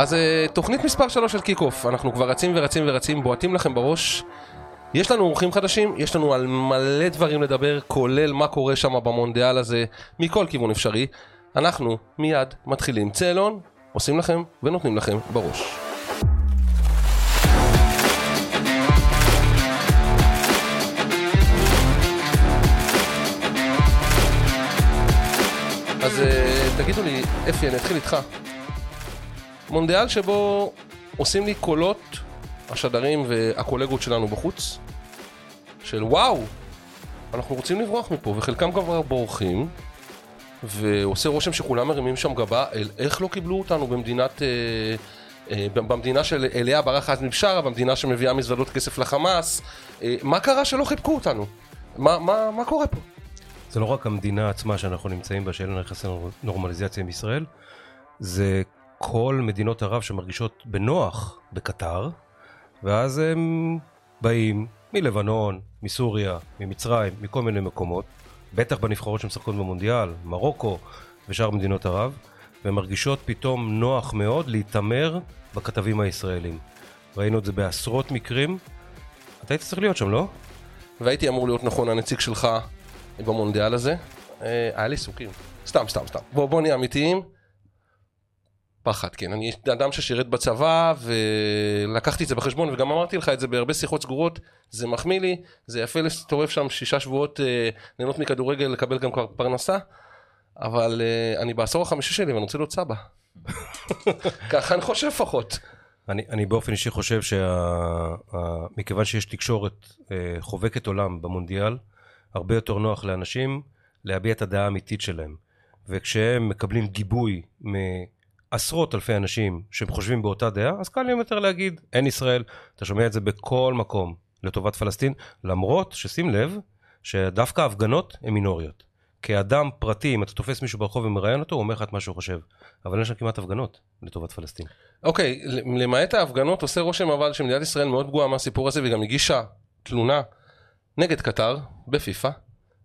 אז אה, תוכנית מספר 3 של קיק אוף, אנחנו כבר רצים ורצים ורצים, בועטים לכם בראש. יש לנו אורחים חדשים, יש לנו על מלא דברים לדבר, כולל מה קורה שם במונדיאל הזה, מכל כיוון אפשרי. אנחנו מיד מתחילים צאלון, עושים לכם ונותנים לכם בראש. אז אה, תגידו לי, אפי, אני אתחיל איתך. מונדיאל שבו עושים לי קולות השדרים והקולגות שלנו בחוץ, של וואו, אנחנו רוצים לברוח מפה, וחלקם כבר בורחים, ועושה רושם שכולם מרימים שם גבה, אל איך לא קיבלו אותנו במדינת... אה, אה, במדינה של אליה ברח עזמי בשארה, במדינה שמביאה מזוודות כסף לחמאס, אה, מה קרה שלא חיבקו אותנו? מה, מה, מה קורה פה? זה לא רק המדינה עצמה שאנחנו נמצאים בה, שאין לה יחסי נורמליזציה עם ישראל, זה כל מדינות ערב שמרגישות בנוח בקטר, ואז הם באים מלבנון, מסוריה, ממצרים, מכל מיני מקומות, בטח בנבחרות שמשחקות במונדיאל, מרוקו ושאר מדינות ערב, והן מרגישות פתאום נוח מאוד להתעמר בכתבים הישראלים. ראינו את זה בעשרות מקרים. אתה היית צריך להיות שם, לא? והייתי אמור להיות נכון הנציג שלך במונדיאל הזה. אה, היה לי עיסוקים. סתם, סתם, סתם. בוא, בוא נהיה אמיתיים. פחד, כן. אני אדם ששירת בצבא, ולקחתי את זה בחשבון, וגם אמרתי לך את זה בהרבה שיחות סגורות, זה מחמיא לי, זה יפה להסתובב שם שישה שבועות, אה, ליהנות מכדורגל, לקבל גם כבר פרנסה, אבל אה, אני בעשור החמישי שלי ואני רוצה להיות סבא. ככה אני חושב לפחות. אני, אני באופן אישי חושב שמכיוון שיש תקשורת אה, חובקת עולם במונדיאל, הרבה יותר נוח לאנשים להביע את הדעה האמיתית שלהם. וכשהם מקבלים גיבוי מעשרות אלפי אנשים שהם חושבים באותה דעה, אז קל להם יותר להגיד, אין ישראל. אתה שומע את זה בכל מקום לטובת פלסטין, למרות ששים לב שדווקא ההפגנות הן מינוריות. כאדם פרטי, אם אתה תופס מישהו ברחוב ומראיין אותו, הוא אומר לך את מה שהוא חושב. אבל אין שם כמעט הפגנות לטובת פלסטין. אוקיי, למעט ההפגנות עושה רושם אבל שמדינת ישראל מאוד פגועה מהסיפור הזה, והיא גם הגישה תלונה נגד קטר בפיפא.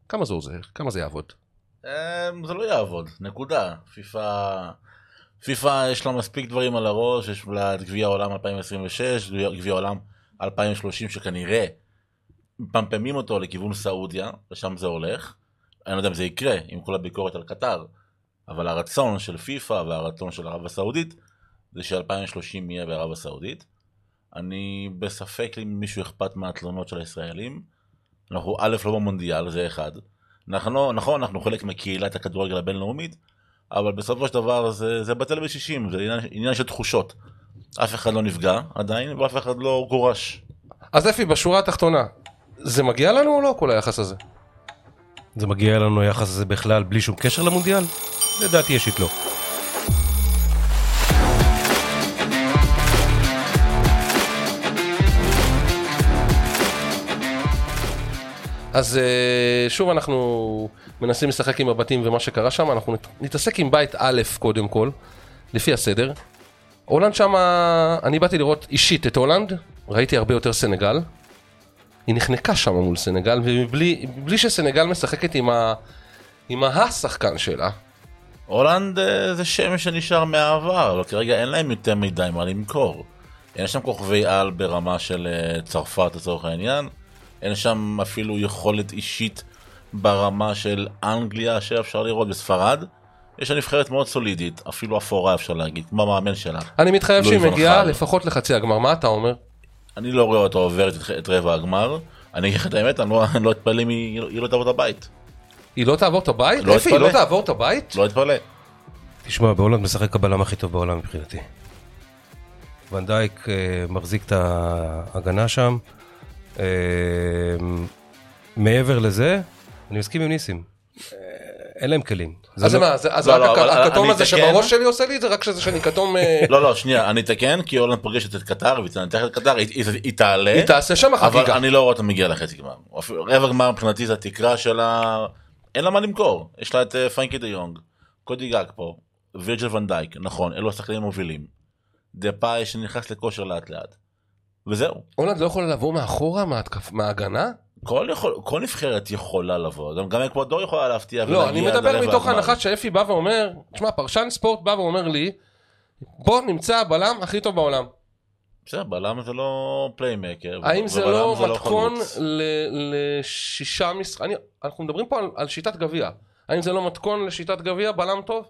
כמה זה עוזר? כמה זה יעבוד? אמ, זה לא יעבוד, נקודה. פיפא... פיפא יש לה מספיק דברים על הראש, יש לה את גביע העולם 2026, גביע העולם 2030 שכנראה מפמפמים אותו לכיוון סעודיה, ושם זה הולך. אני לא יודע אם זה יקרה עם כל הביקורת על קטר, אבל הרצון של פיפא והרצון של ערב הסעודית זה ש-2030 יהיה בערב הסעודית. אני בספק אם מישהו אכפת מהתלונות של הישראלים. אנחנו א' לא במונדיאל, זה אחד. אנחנו, נכון, אנחנו חלק מקהילת הכדורגל הבינלאומית, אבל בסופו של דבר זה, זה בטל בשישים, זה עניין, עניין של תחושות. אף אחד לא נפגע עדיין, ואף אחד לא גורש. אז אפי, בשורה התחתונה, זה מגיע לנו או לא כל היחס הזה? זה מגיע לנו היחס הזה בכלל בלי שום קשר למונדיאל? לדעתי אישית לא. אז אה, שוב אנחנו מנסים לשחק עם הבתים ומה שקרה שם, אנחנו נת- נתעסק עם בית א' קודם כל, לפי הסדר. הולנד שמה, אני באתי לראות אישית את הולנד, ראיתי הרבה יותר סנגל. היא נחנקה שם מול סנגל, ובלי בלי שסנגל משחקת עם, ה, עם השחקן שלה. הולנד אה, זה שם שנשאר מהעבר, אבל כרגע אין להם יותר מדי מה למכור. אין שם כוכבי על ברמה של אה, צרפת לצורך העניין, אין שם אפילו יכולת אישית ברמה של אנגליה שאפשר לראות בספרד. יש שם נבחרת מאוד סולידית, אפילו אפורה אפשר להגיד, כמו המאמן שלה. אני מתחייב לואי שהיא מגיעה. לפחות לחצי הגמר, מה אתה אומר? אני לא רואה אותה עוברת את, רבע הגמר. אני אגיד לך את האמת, אני לא, לא אתפלא אם היא לא תעבור את הבית. היא לא תעבור את הבית? לא אפי, היא לא. תעבור את הבית? לא אתפלא. תשמע, בהולנד משחק הבלם הכי טוב בעולם מבחינתי. ונדייק אה, מחזיק את ההגנה שם. אה, מעבר לזה, אני מסכים עם ניסים. אה, אין להם כלים. אז זה לא- מה, זה- אז לא, רק לא, הכ- אבל הכתום הזה. שבראש שלי עושה לי את זה, רק שזה שאני כתום... אה, לא, לא, שנייה, אני אתקן, כי הולנד פוגשת את קטר, והיא תנתח את קטר, היא- תעלה. היא תעשה שם אבל חגיגה. אני לא רואה אותה מגיעה לחצי גמר. רבע גמר מבחינתי זה התקרה שלה, אין לה מה למכור. יש לה את אה, פרנקי דה יונג, קודי גאקפו, וירג'יל ואן דייק, נכון, אלו השחקנים המובילים. דה פאי שנכנס לכושר לאט לאט. וזהו. הולנד לא יכולה לבוא מאחורה, מההגנה? כל, יכול, כל נבחרת יכולה לבוא, גם, גם אקוודור יכולה להפתיע לא, אני מדבר מתוך. ההנחה שאפי בא ואומר, תשמע, פרשן ספורט בא ואומר לי, בוא נמצא הבלם הכי טוב בעולם. בסדר, בלם זה לא playmaker. האם זה ובלם לא מתכון חלוץ. ל- לשישה משחקים? אנחנו מדברים פה על, על שיטת גביע. האם זה לא מתכון לשיטת גביע בלם טוב?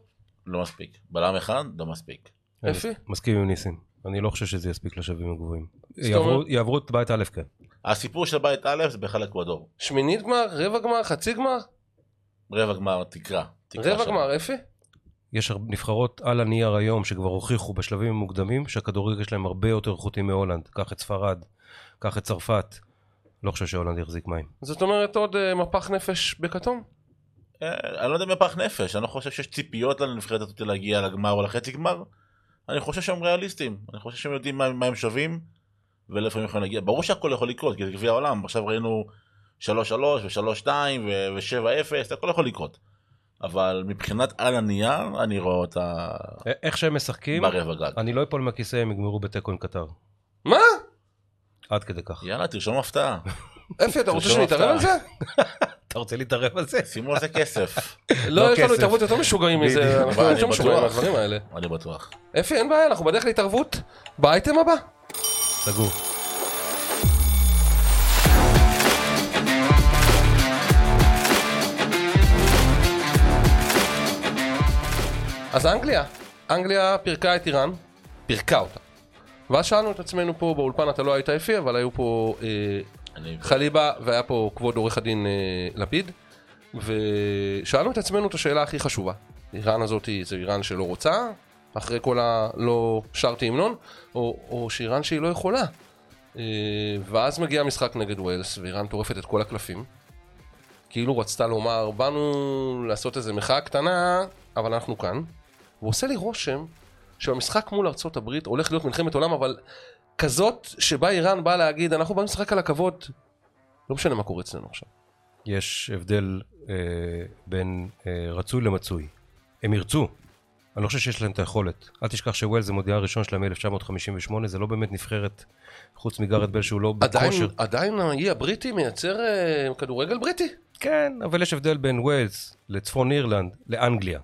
לא מספיק. בלם אחד, לא מספיק. אפי? מסכים עם ניסים. אני לא חושב שזה יספיק לשווים הגבוהים. יעברו את בית א' כן. הסיפור של בית א' זה בכלל אקוודור. שמינית גמר? רבע גמר? חצי גמר? רבע גמר, תקרה. תקרה רבע שם. גמר, אפי? יש נבחרות על הנייר היום שכבר הוכיחו בשלבים המוקדמים שהכדורגל שלהם הרבה יותר איכותי מהולנד. קח את ספרד, קח את צרפת. לא חושב שהולנד יחזיק מים. זאת אומרת עוד אה, מפח נפש בכתום? אה, אני לא יודע מפח נפש, אני לא חושב שיש ציפיות לנבחרת הזאת להגיע לגמר או לחצי גמר. אני חושב שהם ריאליסטים, אני חושב שהם יודעים מה, מה הם שווים הם יכולים להגיע. ברור שהכל יכול לקרות, כי זה גביע העולם, עכשיו ראינו 3-3 ו-3-2 ו-7-0, הכל יכול לקרות. אבל מבחינת על הנייר, אני רואה אותה איך שהם משחקים, ברבע גג. אני לא אפול מהכיסא הם יגמרו בתיקו עם קטר. מה? עד כדי כך. יאללה, תרשום הפתעה, אפי, אתה רוצה תרשום שנתערב על זה? אתה רוצה להתערב על זה? שימו על זה כסף, לא, יש לנו. התערבות יותר משוגעים מזה. אנחנו אני יותר משוגעים. מהדברים האלה. אני בטוח. אפי, אין בעיה, אנחנו בדרך להתערבות באייטם הבא. סגור. אז אנגליה, אנגליה פירקה את איראן, פירקה אותה. ואז שאלנו את עצמנו פה באולפן, אתה לא היית אפי, אבל היו פה אה. חליבה והיה פה כבוד עורך הדין אה, לפיד, ושאלנו את עצמנו את השאלה הכי חשובה. איראן הזאת זה איראן שלא רוצה, אחרי כל הלא שרתי המנון, או, או שאיראן שהיא לא יכולה. אה, ואז מגיע המשחק נגד ווילס, ואיראן טורפת את כל הקלפים. כאילו רצתה לומר, באנו לעשות איזה מחאה קטנה, אבל אנחנו כאן. ועושה לי רושם שבמשחק מול ארצות הברית הולך להיות מלחמת עולם, אבל כזאת שבה איראן באה להגיד, אנחנו באנו לשחק על הכבוד. לא משנה מה קורה אצלנו עכשיו. יש הבדל אה, בין אה, רצוי למצוי. הם ירצו. אני לא חושב שיש להם את היכולת. אל תשכח שווילס זה מודיעל ראשון שלהם מ-1958, זה לא באמת נבחרת, חוץ מגארד בל שהוא לא עדיין, בכושר. עדיין האי הבריטי מייצר אה, כדורגל בריטי? כן, אבל יש הבדל בין ווילס לצפון אירלנד לאנגליה.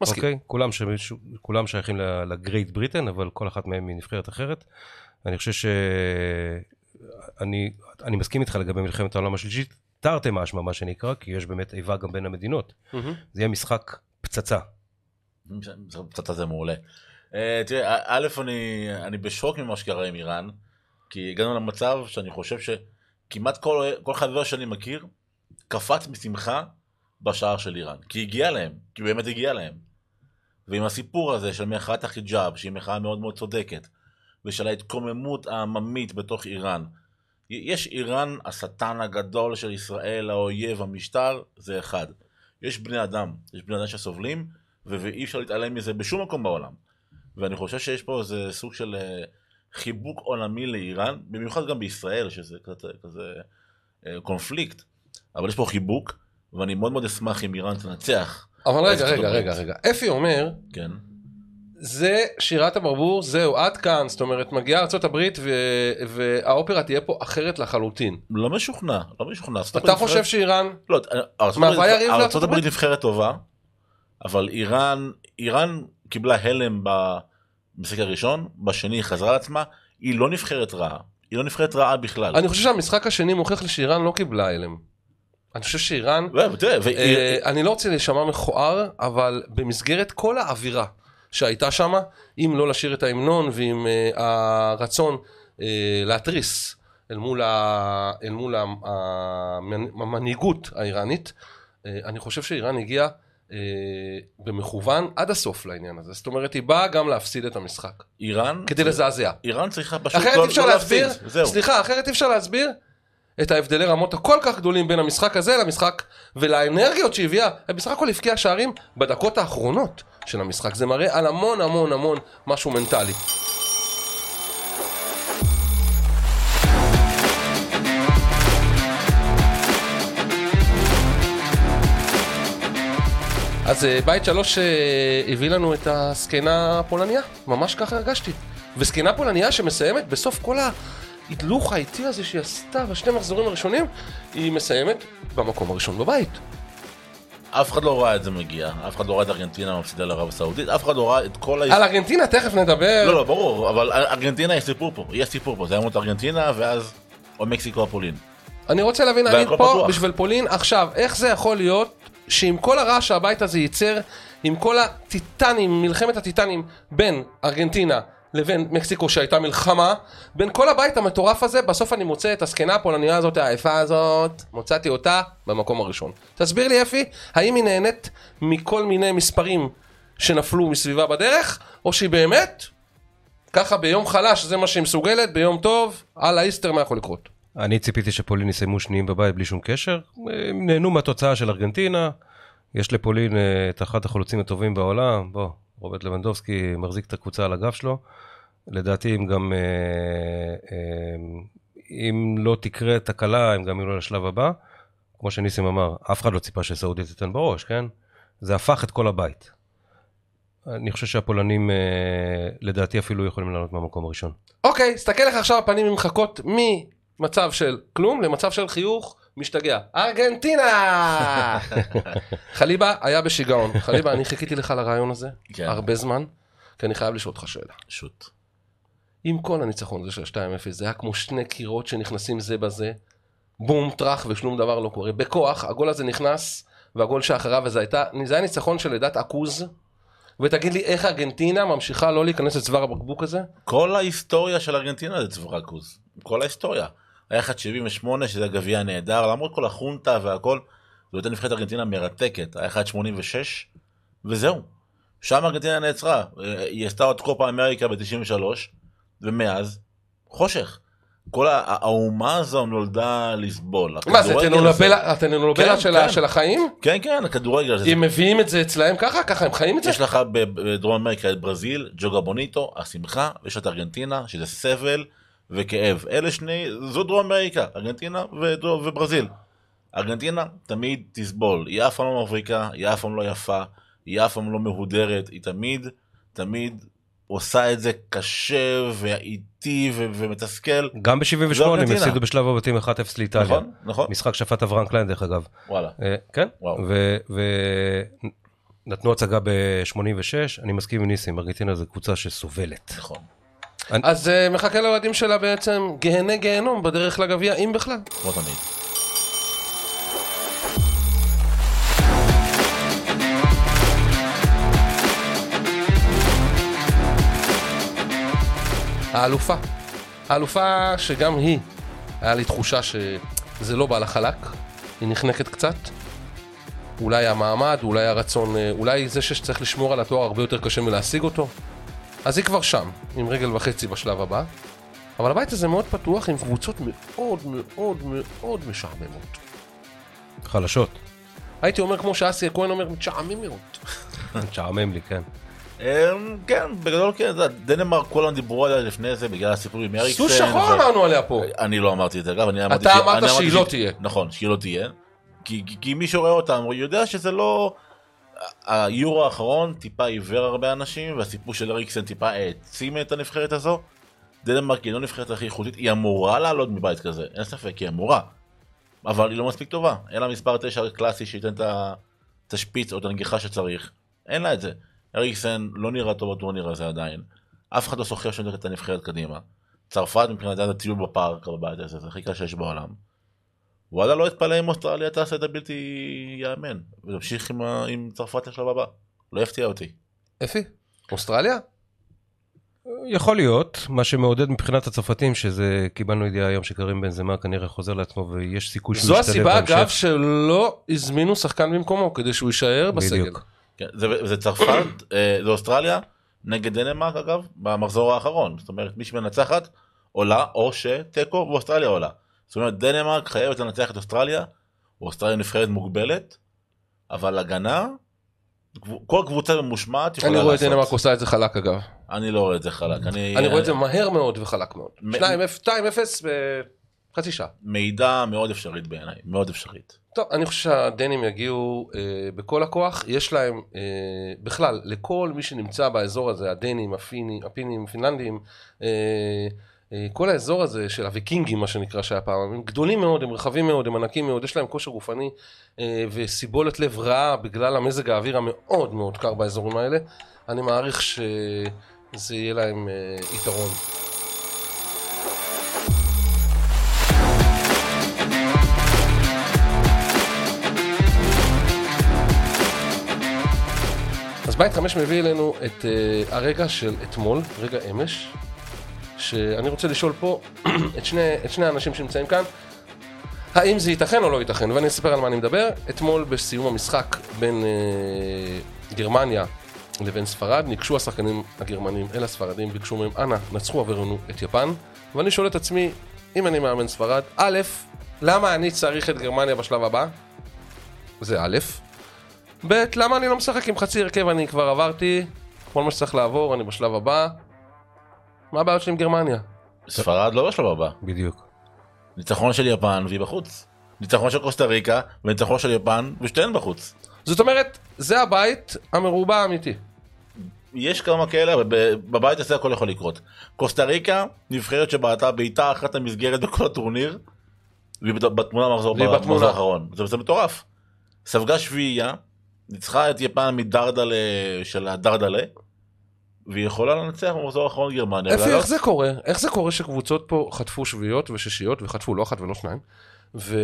מסכים. אוקיי? כולם, ש... כולם שייכים לגרייט בריטן, אבל כל אחת מהם היא נבחרת אחרת. אני חושב ש... אני, אני מסכים איתך לגבי מלחמת העולם השלישית, תרתי משמע מה שנקרא, כי יש באמת איבה גם בין המדינות. מהמם. זה יהיה משחק פצצה. זה קצת הזה מעולה. אה, תראה, א', אני, בשוק ממה שקרה עם איראן, כי הגענו למצב שאני חושב שכמעט כל, חבר שאני מכיר קפץ משמחה בשער של איראן, כי הגיע להם, כי באמת הגיע להם. ועם הסיפור הזה של מחאת החיג'אב, שהיא מחאה מאוד מאוד צודקת, ושל ההתקוממות העממית בתוך איראן. יש איראן, השטן הגדול של ישראל, האויב, המשטר, זה אחד. יש בני אדם, יש בני אדם שסובלים, ואי אפשר להתעלם מזה בשום מקום בעולם. ואני חושב שיש פה איזה סוג של אה, חיבוק עולמי לאיראן, במיוחד גם בישראל, שזה כזה, כזה אה, קונפליקט, אבל יש פה חיבוק, ואני מאוד מאוד אשמח אם איראן תנצח, אבל רגע, רגע. רגע, רגע. אפי אומר, כן? זה שירת הברבור, זהו, עד כאן. זאת אומרת, מגיעה ארה"ב ו- והאופרה תהיה פה אחרת לחלוטין. לא משוכנע, לא משוכנע. אתה חושב שאיראן... לא, הברית נבחרת טובה, אבל איראן, איראן קיבלה הלם במשחק הראשון, בשני היא חזרה לעצמה, היא לא נבחרת רעה. היא לא נבחרת רעה בכלל. אני חושב שהמשחק השני מוכיח לי שאיראן לא קיבלה הלם. אני חושב שאיראן... והיא- אה, אני לא רוצה להישמע מכוער, אבל במסגרת כל האווירה שהייתה שם, אם לא לשיר את ההמנון ועם אה, הרצון אה, להתריס אל מול, ה, אל מול המנהיגות האיראנית, אני חושב שאיראן הגיעה במכוון עד הסוף לעניין הזה. זאת אומרת, היא באה גם להפסיד את המשחק, איראן, כדי לזעזע. איראן צריכה פשוט אחרת לא- לא להסביר, להפסיד, זהו. סליחה, אחרת אי אפשר להסביר את ההבדלי רמות הכל כך גדולים בין המשחק הזה למשחק ולאנרגיות שהביאה, היא בסך הכל הבקיעה שערים בדקות האחרונות של המשחק, זה מראה על המון המון המון משהו מנטלי. אז אה, בית שלוש אה, הביא לנו את הזקנה הפולניה, ממש ככה הרגשתי. וזקנה פולניה שמסיימת בסוף כל ההדלוך האיטי הזה שהיא עשתה בשני מחזורים הראשונים, היא מסיימת במקום הראשון בבית. אף אחד לא ראה את זה מגיע, אף אחד לא ראה את ארגנטינה מפסידה לערב הסעודית, אף אחד לא ראה את כל על ארגנטינה תכף נדבר. לא, לא, ברור, אבל ארגנטינה יש סיפור פה, יש סיפור פה, זה היה להיות ארגנטינה ואז או מקסיקו או פולין. אני רוצה להבין, אני פה פתוח. בשביל פולין, עכשיו, איך זה יכול להיות שעם כל הרעש שהבית הזה ייצר, עם כל הטיטנים, מלחמת הטיטנים בין ארגנטינה לבין מקסיקו שהייתה מלחמה, בין כל הבית המטורף הזה, בסוף אני מוצא את הזקנה הפולניה הזאת, העייפה הזאת, מצאתי אותה במקום הראשון. תסביר לי אפי, האם היא נהנית מכל מיני מספרים שנפלו מסביבה בדרך, או שהיא באמת, ככה ביום חלש זה מה שהיא מסוגלת, ביום טוב, על האיסטר מה יכול לקרות? אני ציפיתי שפולין יסיימו שניים בבית בלי שום קשר. הם נהנו מהתוצאה של ארגנטינה. יש לפולין אה, את אחד החלוצים הטובים בעולם. בוא, רוברט לבנדובסקי מחזיק את הקבוצה על הגב שלו. לדעתי, אם גם... אה, אה, אם לא תקרה תקלה, הם גם יהיו לשלב הבא. כמו שניסים אמר, אף אחד לא ציפה שסעודיה תיתן בראש, כן? זה הפך את כל הבית. אני חושב שהפולנים, לדעתי, אפילו יכולים לעלות מהמקום הראשון. אוקיי, סתכל לך עכשיו הפנים ממחקות ממצב של כלום למצב של חיוך משתגע. ארגנטינה! חליבה היה בשיגעון. חליבה, אני חיכיתי לך לרעיון הזה כן. הרבה זמן, כי אני חייב לשאול אותך שאלה. שוט. עם כל הניצחון הזה של 2-0, זה היה כמו שני קירות שנכנסים זה בזה, בום, טראח ושום דבר לא קורה. בכוח, הגול הזה נכנס, והגול שאחריו, וזה הייתה, זה היה ניצחון של עדת עכוז. ותגיד לי איך ארגנטינה ממשיכה לא להיכנס לצוואר הבקבוק הזה? כל ההיסטוריה של ארגנטינה זה צברקוס. כל ההיסטוריה. היה 1.78 שזה גביע נהדר, למרות כל החונטה והכל, זו הייתה נבחרת ארגנטינה מרתקת. היה 1.86 וזהו. שם ארגנטינה נעצרה. אה, היא עשתה עוד קופה אמריקה ב-93, ומאז, חושך. כל האומה הזו נולדה לסבול. מה זה, הטלנובלה כן, של כן. של החיים? כן, כן, הכדורגל. הם מביאים את זה אצלהם ככה? ככה הם חיים את זה? יש לך בדרום אמריקה את ברזיל, ג'וגה בוניטו, השמחה, ויש את ארגנטינה, שזה סבל וכאב. אלה שני, זו דרום אמריקה, ארגנטינה ודרום, וברזיל. ארגנטינה תמיד תסבול, היא אף פעם לא מבריקה, היא אף פעם לא יפה, היא אף פעם לא מהודרת, היא תמיד, תמיד עושה את זה קשה ואיטי ו- ומתסכל. גם זו ב-78 הם. הפסידו בשלב הבתים 1-0 לאיטליה. נכון, נכון, משחק שפט אברהם קליין דרך אגב. וואלה. אה, כן. ונתנו הצגה ב-86, אני מסכים עם ניסים, ארגנטינה זו קבוצה שסובלת. נכון. אז אה, מחכה לאוהדים שלה בעצם גהני גיהנום בדרך לגביע, אם בכלל. כמו תמיד. האלופה. האלופה שגם היא, היה לי תחושה שזה לא בא לה חלק, היא נחנקת קצת. אולי המעמד, אולי הרצון, אה, אולי זה שצריך לשמור על התואר הרבה יותר קשה מלהשיג אותו. אז היא כבר שם, עם רגל וחצי בשלב הבא. אבל הבית הזה מאוד פתוח עם קבוצות מאוד מאוד מאוד משעממות. חלשות. הייתי אומר כמו שאסי הכהן אומר, משעממות. משעמם לי, כן. אמ, כן, בגדול כן, אתה יודע, דנמרק כולם דיברו עליה לפני זה בגלל הסיפור עם אריקסן. סוס שחור אמרנו עליה פה. אני לא אמרתי את זה, אגב, אני אמרתי אתה אמרת שהיא לא תהיה. נכון, שהיא לא תהיה. כי, מי שרואה אותם, הוא יודע שזה לא... היורו האחרון טיפה עיוור הרבה אנשים, והסיפור של אריקסן טיפה העצים את הנבחרת הזו. דנמרק היא לא נבחרת הכי איכותית, היא אמורה לעלות מבית כזה, אין ספק, היא אמורה. אבל היא לא מספיק טובה. אין לה מספר 9 קלאסי שייתן את ה- את השפיץ או את הנגיחה שצריך. אין לה את זה. אריקסן לא נראה טוב בטורניר הזה עדיין. אף אחד לא סוחר שנותן את הנבחרת קדימה. צרפת מבחינתה זה טיול בפארק בבית הזה, זה הכי קל שיש בעולם. וואלה לא אתפלא אם אוסטרליה תעשה את הבלתי ייאמן, ותמשיך עם, ה- עם צרפת לשלב הבא. לא יפתיע אותי. אפי? אוסטרליה? יכול להיות, מה שמעודד מבחינת הצרפתים, שזה, קיבלנו ידיעה היום שקרים בן זמה כנראה חוזר לעצמו ויש סיכוי שהוא זו ישתלב הסיבה בהמשך. אגב שלא הזמינו שחקן במקומו כדי שהוא יישאר בסגל. בדיוק. כן, זה, זה צרפת, אה, זה אוסטרליה, נגד דנמרק אגב, במחזור האחרון. זאת אומרת, מי שמנצחת עולה, או שתיקו ואוסטרליה עולה. זאת אומרת, דנמרק חייבת לנצח את אוסטרליה, אוסטרליה נבחרת מוגבלת, אבל הגנה, כל קבוצה ממושמעת יכולה אני רואה את לעשות. דנמרק עושה את זה חלק אגב. אני לא רואה את זה חלק. אני, אני רואה את זה מהר מאוד וחלק מאוד. מ- 2-0 בחצי שעה. מידע מאוד אפשרית בעיניי, מאוד אפשרית. טוב, אני חושב שהדנים יגיעו אה, בכל הכוח, יש להם אה, בכלל, לכל מי שנמצא באזור הזה, הדנים, הפינים, הפינים, הפינלנדים, אה, כל האזור הזה של הוויקינגים, מה שנקרא, שהיה פעם, הם גדולים מאוד, הם רחבים מאוד, הם ענקים מאוד, יש להם כושר גופני אה, וסיבולת לב רעה בגלל המזג האוויר המאוד מאוד קר באזורים האלה. אני מעריך שזה יהיה להם אה, יתרון. אז בית חמש מביא אלינו את הרגע של אתמול, רגע אמש, שאני רוצה לשאול פה את שני, את שני האנשים שנמצאים כאן, האם זה ייתכן או לא ייתכן, ואני אספר על מה אני מדבר. אתמול בסיום המשחק בין uh, גרמניה לבין ספרד, ניגשו השחקנים הגרמנים אל הספרדים, ביקשו מהם, אנא, נצחו עברנו את יפן, ואני שואל את עצמי, אם אני מאמן ספרד, א', למה אני צריך את גרמניה בשלב הבא? זה א', ב', למה אני לא משחק עם חצי הרכב, אני כבר עברתי כל מה שצריך לעבור, אני בשלב הבא. מה הבעיות שלי עם גרמניה? ספרד לא בשלב הבא. בדיוק. ניצחון של יפן והיא בחוץ. ניצחון של קוסטה ריקה וניצחון של יפן ושתיהן בחוץ. זאת אומרת, זה הבית המרובע האמיתי. יש כמה כאלה, אבל ב- בבית הזה הכל יכול לקרות. קוסטה ריקה, נבחרת שבעטה בעיטה אחת המסגרת בכל הטורניר, והיא בתמונה. במחזור האחרון. זה, זה מטורף. ספגה שביעייה, ניצחה את יפן מדרדלה של הדרדלה, והיא יכולה לנצח במחזור האחרון גרמניה. איפה, ולעלות- איך זה קורה? איך זה קורה שקבוצות פה חטפו שביעיות ושישיות, וחטפו לא אחת ולא שניים, ו...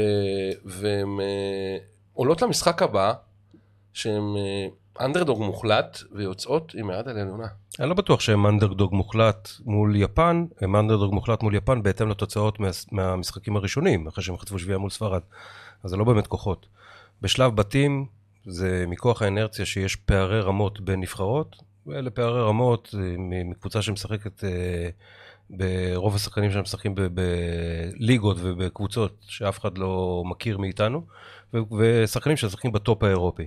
והן אה, עולות למשחק הבא, שהן אה, אנדרדוג מוחלט, ויוצאות עם היד על העליונה. אני לא בטוח שהם אנדרדוג מוחלט מול יפן, הם אנדרדוג מוחלט מול יפן בהתאם לתוצאות מה, מהמשחקים הראשונים, אחרי שהם חטפו שביעייה מול ספרד. אז זה לא באמת כוחות. בשלב בתים, זה מכוח האנרציה שיש פערי רמות בין נבחרות, ואלה פערי רמות אה, מקבוצה שמשחקת, אה, ברוב השחקנים שהם משחקים ב- בליגות ובקבוצות שאף אחד לא מכיר מאיתנו, ו- ושחקנים שמשחקים בטופ האירופי.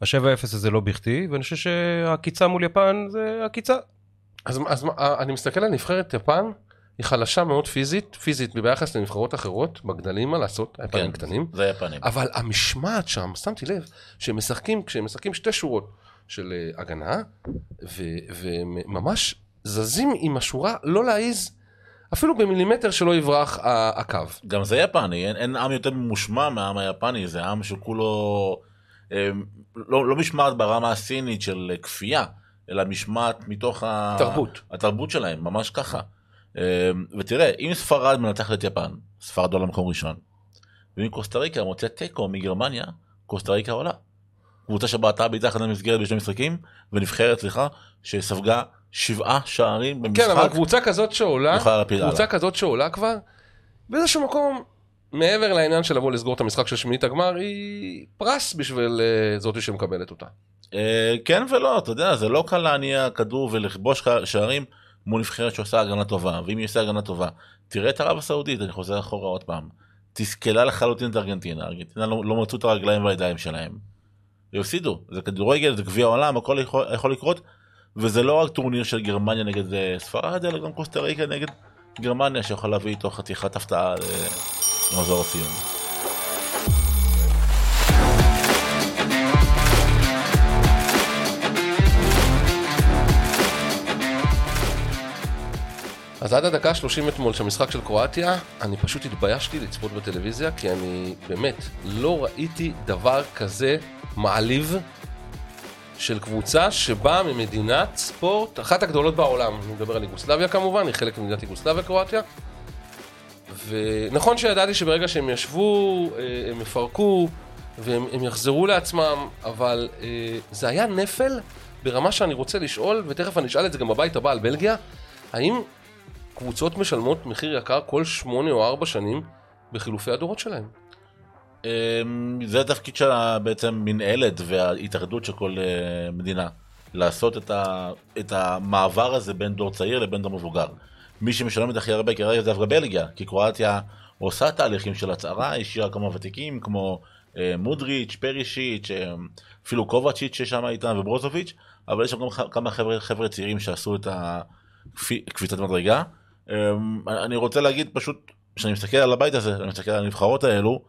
ה-7-0 הזה לא בכדי, ואני חושב שהעקיצה מול יפן זה עקיצה. אז, אז אה, אני מסתכל על נבחרת יפן, היא חלשה מאוד פיזית, פיזית ביחס לנבחרות אחרות, בגדלים מה לעשות, היפנים קטנים. זה היפנים. אבל המשמעת שם, שמתי לב, שהם משחקים, כשהם משחקים שתי שורות של אה, הגנה, ו- והם ממש זזים עם השורה, לא להעיז אפילו במילימטר שלא יברח ה- הקו. גם זה יפני, אין, אין עם יותר ממושמע מהעם היפני, זה עם שכולו אה, לא, לא משמעת ברמה הסינית של כפייה, אלא משמעת מתוך ה... תרבות. התרבות שלהם, ממש ככה. אה, ותראה, אם ספרד מנצחת את יפן, ספרד עולה למקום ראשון, ואם קוסטה ריקה מוצאת תיקו מגרמניה, קוסטה ריקה עולה. קבוצה שבעטה בעיטה אחת למסגרת בשני משחקים, ונבחרת, סליחה, שספגה שבעה שערים במשחק, כן, אבל קבוצה כזאת שעולה, קבוצה. כזאת שעולה כבר, באיזשהו מקום, מעבר לעניין של לבוא לסגור את המשחק של שמינית הגמר, היא פרס בשביל אה, זאתי שמקבלת אותה. אה, כן ולא, אתה יודע, זה לא קל להניע כדור ולכבוש שערים מול נבחרת שעושה הגנה טובה, ואם היא עושה הגנה טובה, תראה את ערב הסעודית, אני חוזר אחורה עוד פעם, תסכלה לחלוטין את ארגנטינה, ארגנטינה לא, לא מצאו את הרגליים והידיים שלהם. והפסידו, זה כדורגל, זה גביע העולם, הכל יכול, יכול לקרות, וזה לא רק טורניר של גרמניה נגד אה, ספרד, אלא גם קוסטה ריקה נגד גרמניה, שיכול להביא איתו חתיכת הפתעה אה, למחזור הסיום. אז עד הדקה 30 אתמול של המשחק של קרואטיה, אני פשוט התביישתי לצפות בטלוויזיה, כי אני באמת לא ראיתי דבר כזה מעליב של קבוצה שבאה ממדינת ספורט, אחת הגדולות בעולם. אני מדבר על יוגוסלביה כמובן, היא חלק ממדינת יוגוסלביה קרואטיה. ונכון שידעתי שברגע שהם ישבו, אה, הם יפרקו והם הם יחזרו לעצמם, אבל אה, זה היה נפל ברמה שאני רוצה לשאול, ותכף אני אשאל את זה גם בבית הבא על בלגיה, האם קבוצות משלמות מחיר יקר כל שמונה או ארבע שנים בחילופי הדורות שלהם? אמ, זה התפקיד של בעצם מנהלת וההתאחדות של כל אה, מדינה, לעשות את, ה, את המעבר הזה בין דור צעיר לבין דור מבוגר. מי שמשלם את הכי הרבה כרגע זה דווקא בלגיה, כי קרואטיה עושה תהליכים של הצהרה, השאירה כמה ותיקים כמו אה, מודריץ', פרישיץ', אה, אפילו קובצ'יץ' ששם איתם וברוזוביץ', אבל יש שם גם כמה חבר'ה, חבר'ה צעירים שעשו את הקפיצת מדרגה. אה, אני רוצה להגיד פשוט, כשאני מסתכל על הבית הזה, אני מסתכל על הנבחרות האלו,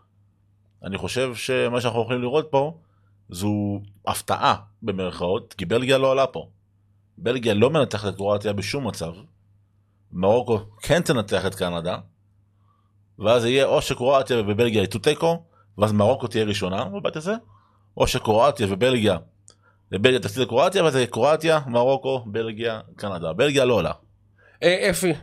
אני חושב שמה שאנחנו יכולים לראות פה זו הפתעה במרכאות, כי בלגיה לא עלה פה. בלגיה לא מנצחת את קרואטיה בשום מצב, מרוקו כן תנצח את קנדה, ואז יהיה או שקרואטיה ובלגיה יצאו תיקו, ואז מרוקו תהיה ראשונה בבית הזה, או שקרואטיה ובלגיה, ובלגיה תפסיד לקרואטיה, ואז יהיה קרואטיה, מרוקו, בלגיה, קנדה. בלגיה לא עולה. אה, אפי,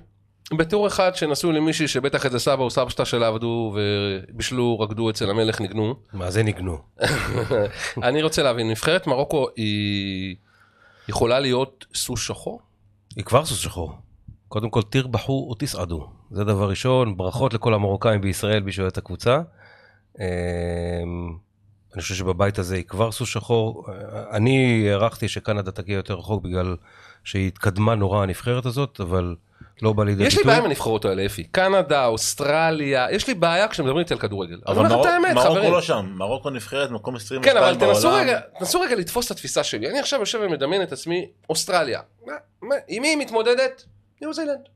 בתיאור אחד שנשאו למישהי שבטח איזה סבא או סבתא שלה עבדו ובישלו, רקדו אצל המלך, ניגנו. מה זה ניגנו? אני רוצה להבין, נבחרת מרוקו היא יכולה להיות סוס שחור? היא כבר סוס שחור. קודם כל, תרבחו או תסעדו. זה דבר ראשון, ברכות לכל המרוקאים בישראל, מי שאוהב את הקבוצה. אמ, אני חושב שבבית הזה היא כבר סוס שחור. אני הערכתי שקנדה תגיע יותר רחוק בגלל שהיא התקדמה נורא הנבחרת הזאת, אבל לא בא לידי יש לי ביטוי. בעיה עם הנבחרות האלה, אפי. קנדה, אוסטרליה, יש לי בעיה כשמדברים איתי על כדורגל. אבל מרוקו. לא שם, מרוקו נבחרת מקום 22 כן, אבל בעולם. תנסו רגע, תנסו רגע לתפוס את התפיסה שלי. אני עכשיו יושב ומדמיין את עצמי, אוסטרליה. מה, מה, עם מי היא מתמודדת? ניו זילנד.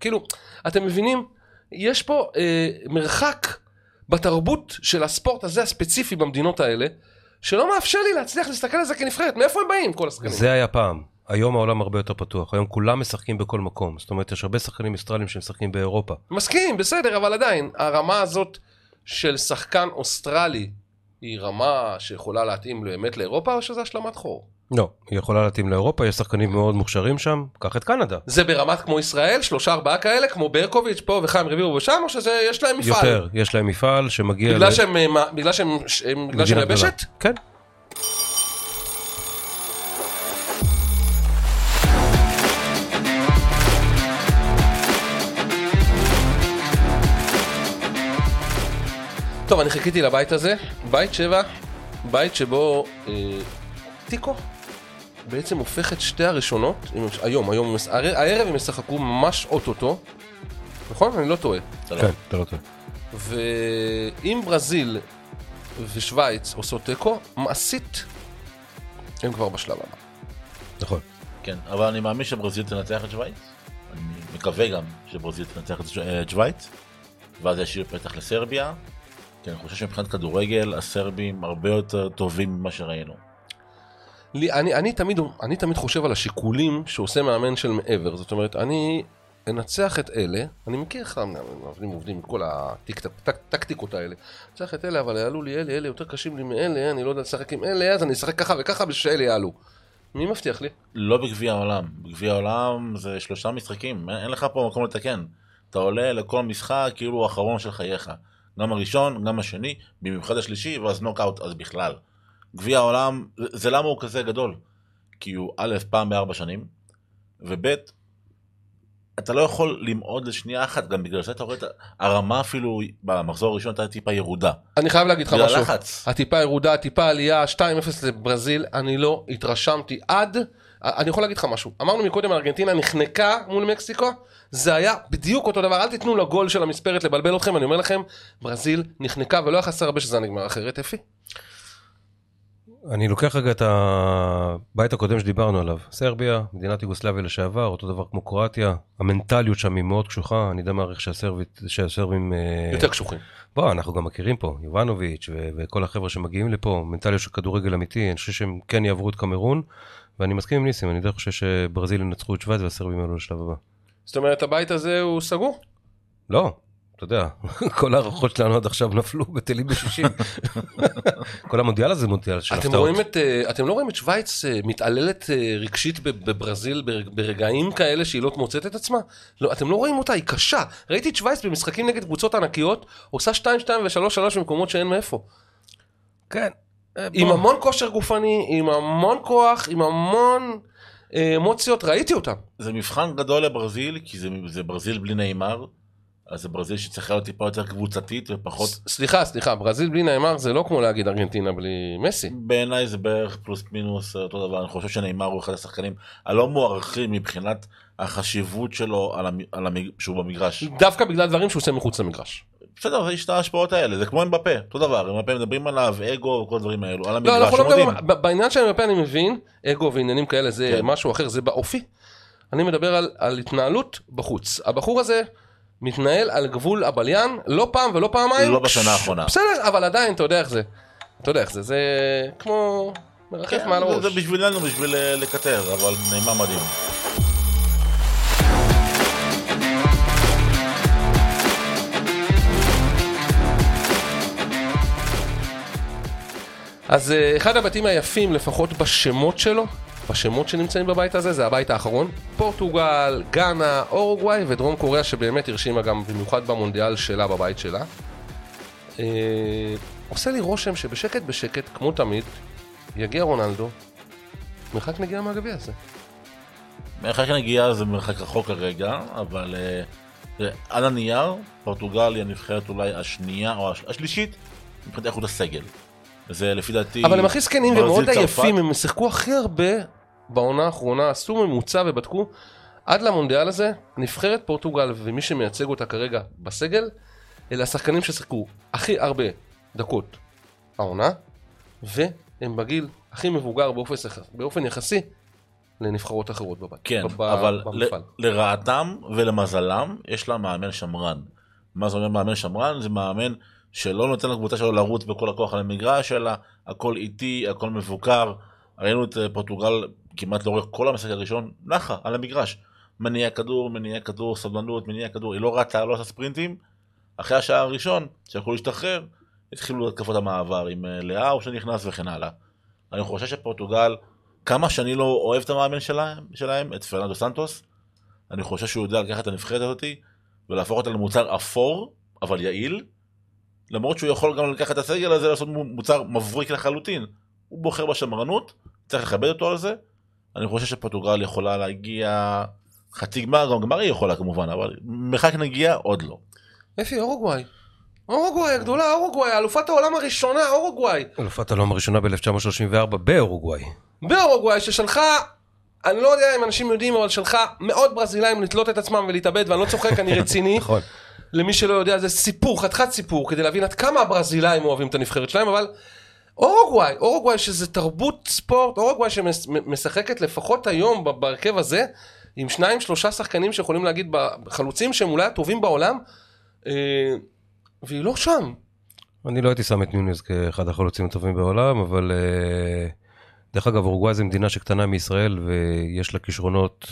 כאילו, אתם מבינים? יש פה אה, מרחק בתרבות של הספורט הזה הספציפי במדינות האלה, שלא מאפשר לי להצליח להסתכל על זה כנבחרת. מאיפה הם באים, כל השחקנים? זה היה פעם. היום העולם הרבה יותר פתוח. היום כולם משחקים בכל מקום. זאת אומרת, יש הרבה שחקנים אוסטרלים שמשחקים באירופה. מסכים, בסדר, אבל עדיין, הרמה הזאת של שחקן אוסטרלי, היא רמה שיכולה להתאים באמת לאירופה, או שזה השלמת חור? לא, היא יכולה להתאים לאירופה, יש שחקנים מאוד מוכשרים שם. קח את קנדה. זה ברמת כמו ישראל, שלושה ארבעה כאלה, כמו ברקוביץ' פה וחיים רביבו ושם, או שזה, יש להם מפעל? יותר, יש להם מפעל שמגיע... בגלל ל- שהם, אה, בגלל שהם, בגלל שהם. יבשת? כן. טוב, אני חיכיתי לבית הזה, בית שבע, בית שבו אה, תיקו בעצם הופך את שתי הראשונות, אם- היום, היום, הם הערב הם ישחקו ממש אוטוטו, נכון? אני לא טועה. לא- כן, אתה לא טועה. ואם ברזיל ושווייץ עושות תיקו, מעשית, הם כבר בשלב הבא. נכון. כן, אבל אני מאמין שברזיל תנצח את שווייץ. אני מקווה גם שברזיל תנצח את ש- את שווייץ. ואז ישאיר פתח לסרביה. כי אני חושב שמבחינת כדורגל, הסרבים הרבה יותר טובים ממה שראינו. לי, אני, אני, תמיד, אני תמיד חושב על השיקולים שעושה מאמן של מעבר. זאת אומרת, אני אנצח את אלה, אני מכיר איך המאמנים עובדים, את כל הטקטיקות האלה. אנצח את אלה, אבל יעלו לי אלה, אלה יותר קשים לי מאלה, אני לא יודע לשחק עם אלה, אז אני אשחק ככה וככה בשביל שאלה יעלו. מי מבטיח לי? לא בגביע העולם. בגביע העולם זה שלושה משחקים, אין, אין לך פה מקום לתקן. אתה עולה לכל משחק כאילו הוא האחרון של חייך. גם הראשון, גם השני, במיוחד השלישי, ואז נוקאוט, אז בכלל. גביע העולם, זה, למה הוא כזה גדול. כי הוא א', פעם בארבע שנים, וב', אתה לא יכול למעוד לשנייה אחת, גם בגלל זה אתה רואה את הרמה אפילו במחזור הראשון הייתה טיפה ירודה. אני חייב להגיד לך משהו. הטיפה ירודה, הטיפה עלייה, 2-0 לברזיל, אני לא התרשמתי עד... אני יכול להגיד לך משהו, אמרנו מקודם ארגנטינה נחנקה מול מקסיקו, זה היה בדיוק אותו דבר, אל תיתנו לגול של המספרת לבלבל אתכם, אני אומר לכם, ברזיל נחנקה ולא היה חסר הרבה שזה נגמר אחרת, אפי. אני לוקח רגע את הבית הקודם שדיברנו עליו. סרביה, מדינת יוגוסלביה לשעבר, אותו דבר כמו קרואטיה. המנטליות שם היא מאוד קשוחה, אני די מעריך שהסרבית, שהסרבים... אה, יותר קשוחים. בוא, אנחנו גם מכירים פה, יובנוביץ' ו- וכל החבר'ה שמגיעים לפה, מנטליות של כדורגל אמיתי, אני חושב שהם כן יעברו את קמרון, ואני מסכים עם ניסים, אני די חושב שברזיל ינצחו את שווייץ והסרבים יעלו לשלב הבא. זאת אומרת, הבית הזה הוא סגור? לא, אתה יודע, כל ההערכות שלנו עד עכשיו נפלו בטלים בשישים. כל המונדיאל הזה מונדיאל של הפתעות. אה, אתם לא רואים את שווייץ אה, מתעללת אה, רגשית בב- בברזיל בר- ברגעים כאלה שהיא לא מוצאת את עצמה? לא, אתם לא רואים אותה, היא קשה. ראיתי את שווייץ במשחקים נגד קבוצות ענקיות, עושה 2-2 ו-3-3 במקומות שאין מאיפה. כן. עם המון כושר גופני, עם המון כוח, עם המון אה, אמוציות, ראיתי אותם. זה מבחן גדול לברזיל, כי זה, זה ברזיל בלי נאמר, אז זה ברזיל שצריכה להיות טיפה יותר קבוצתית ופחות, ס- סליחה, סליחה, ברזיל בלי נאמר זה לא כמו להגיד ארגנטינה בלי מסי. בעיניי זה בערך פלוס מינוס אותו דבר, אני חושב שנאמר הוא אחד השחקנים הלא מוערכים מבחינת החשיבות שלו על המ... על המ... שהוא במגרש. דווקא בגלל דברים שהוא עושה מחוץ למגרש. בסדר, יש את ההשפעות האלה, זה כמו עם בפה, אותו דבר, עם בפה מדברים עליו, אגו וכל הדברים האלו, על לא, המגרש, לא מדהים. בעניין של מפה אני מבין, אגו ועניינים כאלה זה כן. משהו אחר, זה באופי. אני מדבר על, על התנהלות בחוץ. הבחור הזה מתנהל על גבול הבליין, לא פעם ולא פעמיים. לא בשנה האחרונה. בסדר, אבל עדיין, אתה יודע איך זה. אתה יודע איך זה, זה כמו מרחף כן, מעל הראש. זה בשבילנו, בשביל אה, לקטר, אבל נאמר מדהים. אז אה, אחד הבתים היפים, לפחות בשמות שלו, בשמות שנמצאים בבית הזה, זה הבית האחרון. פורטוגל, גאנה, אורוגוואי ודרום קוריאה, שבאמת הרשימה גם במיוחד במונדיאל שלה בבית שלה. אה, עושה לי רושם שבשקט בשקט, כמו תמיד, יגיע רונלדו, מרחק נגיעה מהגביע הזה. מרחק נגיעה זה מרחק רחוק כרגע, אבל אה, תראה, על הנייר, פורטוגל היא הנבחרת אולי השנייה או הש- השלישית מבחינת איכות הסגל. זה לפי דעתי... אבל הם הכי זקנים ומאוד. עייפים, הם שיחקו הכי הרבה בעונה האחרונה, עשו ממוצע ובדקו. עד למונדיאל הזה, נבחרת פורטוגל ומי שמייצג אותה כרגע בסגל, אלה השחקנים ששיחקו הכי הרבה דקות העונה, והם בגיל הכי מבוגר באופן, באופן יחסי לנבחרות אחרות בבית. כן, ב- אבל במפעל. ל- לרעתם ולמזלם יש לה מאמן שמרן. מה זה אומר מאמן שמרן? זה מאמן שלא נותן לקבוצה שלו לרוץ בכל הכוח על המגרש, אלא הכל איטי, הכל מבוקר. ראינו את אה, פורטוגל כמעט לאורך כל המשחק הראשון, נחה על המגרש. מניע כדור, מניע כדור, סבלנות, מניע כדור, היא לא רצה, לא עושה ספרינטים. אחרי השעה הראשון, שיכולו להשתחרר, התחילו התקפות המעבר עם אה, לאהו שנכנס וכן הלאה. אני חושב שפורטוגל, כמה שאני לא אוהב את המאמן שלהם, שלהם את פרננדו סנטוס, אני חושב שהוא יודע לקחת את הנבחרת הזאתי ולהפוך אותה למוצר אפור, אבל יעיל, למרות שהוא יכול גם לקחת את הסגל הזה לעשות מוצר מבריק לחלוטין. הוא בוחר בשמרנות, צריך לכבד אותו על זה. אני חושב שפורטוגל יכולה להגיע חצי גמר, גם גמר היא יכולה כמובן, אבל מרחק נגיעה עוד לא. אפי, אורוגוואי. אורוגוואי הגדולה, אורוגוואי, אלופת העולם הראשונה, אורוגוואי. אלופת העולם הראשונה ב-1934 באורוגוואי. באורוגוואי ששלחה, אני לא יודע אם אנשים יודעים, אבל שלחה מאות ברזילאים לתלות את עצמם ולהתאבד, ואני לא צוחק, אני רציני. נכון. למי שלא יודע, זה סיפור, חתיכת סיפור, כדי להבין עד כמה הברזילאים אוהבים את הנבחרת שלהם, אבל אורוגוואי, אורוגוואי שזה תרבות ספורט, אורוגוואי שמשחקת לפחות היום בהרכב הזה, עם שניים שלושה שחקנים שיכולים להגיד בחלוצים שהם אולי הטובים בעולם, אה, והיא לא שם. אני לא הייתי שם את ניוניז כאחד החלוצים הטובים בעולם, אבל אה, דרך אגב, אורוגוואי זו מדינה שקטנה מישראל ויש לה כישרונות